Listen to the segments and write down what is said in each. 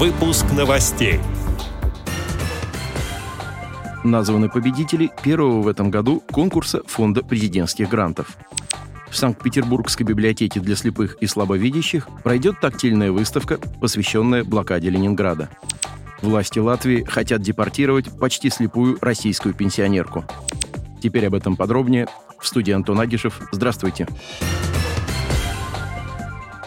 Выпуск новостей. Названы победители первого в этом году конкурса Фонда президентских грантов. В Санкт-Петербургской библиотеке для слепых и слабовидящих пройдет тактильная выставка, посвященная блокаде Ленинграда. Власти Латвии хотят депортировать почти слепую российскую пенсионерку. Теперь об этом подробнее. В студии Антон Агишев. Здравствуйте. Здравствуйте.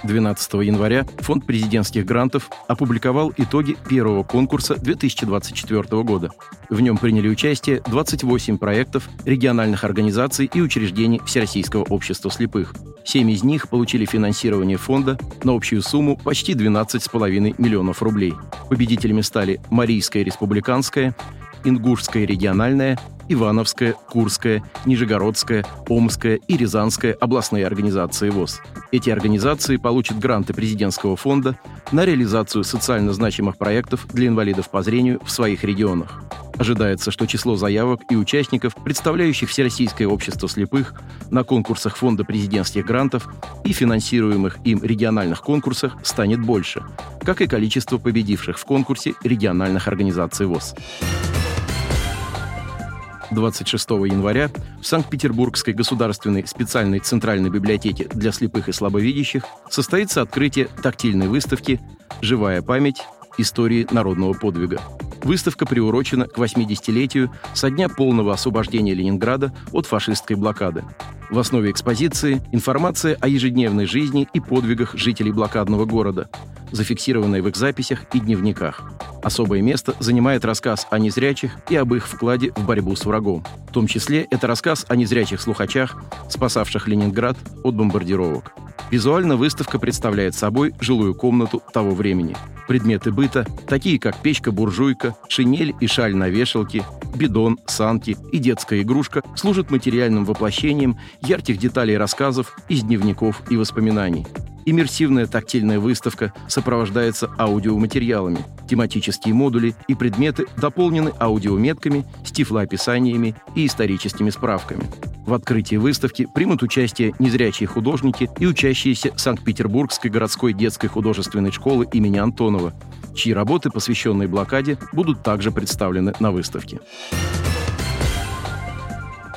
12 января Фонд президентских грантов опубликовал итоги первого конкурса 2024 года. В нем приняли участие 28 проектов региональных организаций и учреждений Всероссийского общества слепых. Семь из них получили финансирование фонда на общую сумму почти 12,5 миллионов рублей. Победителями стали Марийская республиканская, Ингушская региональная, Ивановская, Курская, Нижегородская, Омская и Рязанская областные организации ВОЗ. Эти организации получат гранты президентского фонда на реализацию социально значимых проектов для инвалидов по зрению в своих регионах. Ожидается, что число заявок и участников, представляющих Всероссийское общество слепых, на конкурсах Фонда президентских грантов и финансируемых им региональных конкурсах станет больше, как и количество победивших в конкурсе региональных организаций ВОЗ. 26 января в Санкт-Петербургской государственной специальной центральной библиотеке для слепых и слабовидящих состоится открытие тактильной выставки «Живая память. Истории народного подвига». Выставка приурочена к 80-летию со дня полного освобождения Ленинграда от фашистской блокады. В основе экспозиции информация о ежедневной жизни и подвигах жителей блокадного города, зафиксированная в их записях и дневниках. Особое место занимает рассказ о незрячих и об их вкладе в борьбу с врагом. В том числе это рассказ о незрячих слухачах, спасавших Ленинград от бомбардировок. Визуально выставка представляет собой жилую комнату того времени. Предметы быта, такие как печка-буржуйка, шинель и шаль на вешалке, бидон, санки и детская игрушка, служат материальным воплощением ярких деталей рассказов из дневников и воспоминаний. Иммерсивная тактильная выставка сопровождается аудиоматериалами. Тематические модули и предметы дополнены аудиометками, с тифлоописаниями и историческими справками. В открытии выставки примут участие незрячие художники и учащиеся Санкт-Петербургской городской детской художественной школы имени Антонова, чьи работы, посвященные блокаде, будут также представлены на выставке.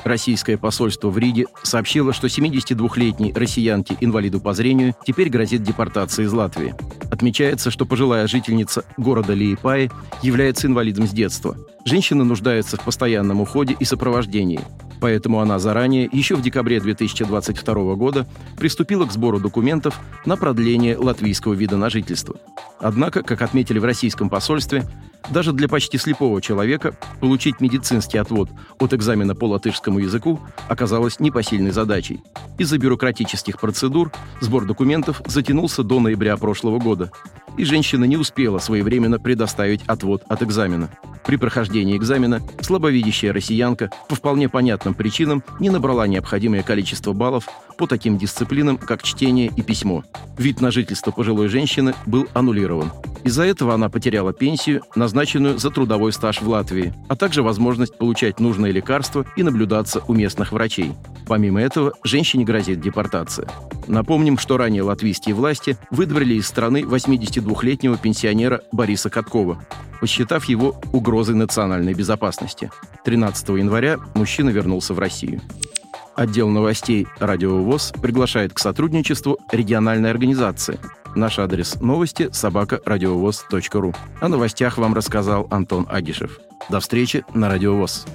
Российское посольство в Риге сообщило, что 72-летней россиянке-инвалиду по зрению теперь грозит депортация из Латвии. Отмечается, что пожилая жительница города Лиепаи является инвалидом с детства. Женщина нуждается в постоянном уходе и сопровождении. Поэтому она заранее, еще в декабре 2022 года, приступила к сбору документов на продление латвийского вида на жительство. Однако, как отметили в российском посольстве, даже для почти слепого человека получить медицинский отвод от экзамена по латышскому языку оказалось непосильной задачей. Из-за бюрократических процедур сбор документов затянулся до ноября прошлого года, и женщина не успела своевременно предоставить отвод от экзамена. При прохождении экзамена слабовидящая россиянка по вполне понятным причинам не набрала необходимое количество баллов по таким дисциплинам, как чтение и письмо. Вид на жительство пожилой женщины был аннулирован. Из-за этого она потеряла пенсию, назначенную за трудовой стаж в Латвии, а также возможность получать нужные лекарства и наблюдаться у местных врачей. Помимо этого, женщине грозит депортация. Напомним, что ранее латвийские власти выдворили из страны 82-летнего пенсионера Бориса Каткова, посчитав его угрозой национальной безопасности. 13 января мужчина вернулся в Россию. Отдел новостей «Радио ВОЗ» приглашает к сотрудничеству региональной организации. Наш адрес новости – собакарадиовоз.ру. О новостях вам рассказал Антон Агишев. До встречи на «Радио ВОЗ».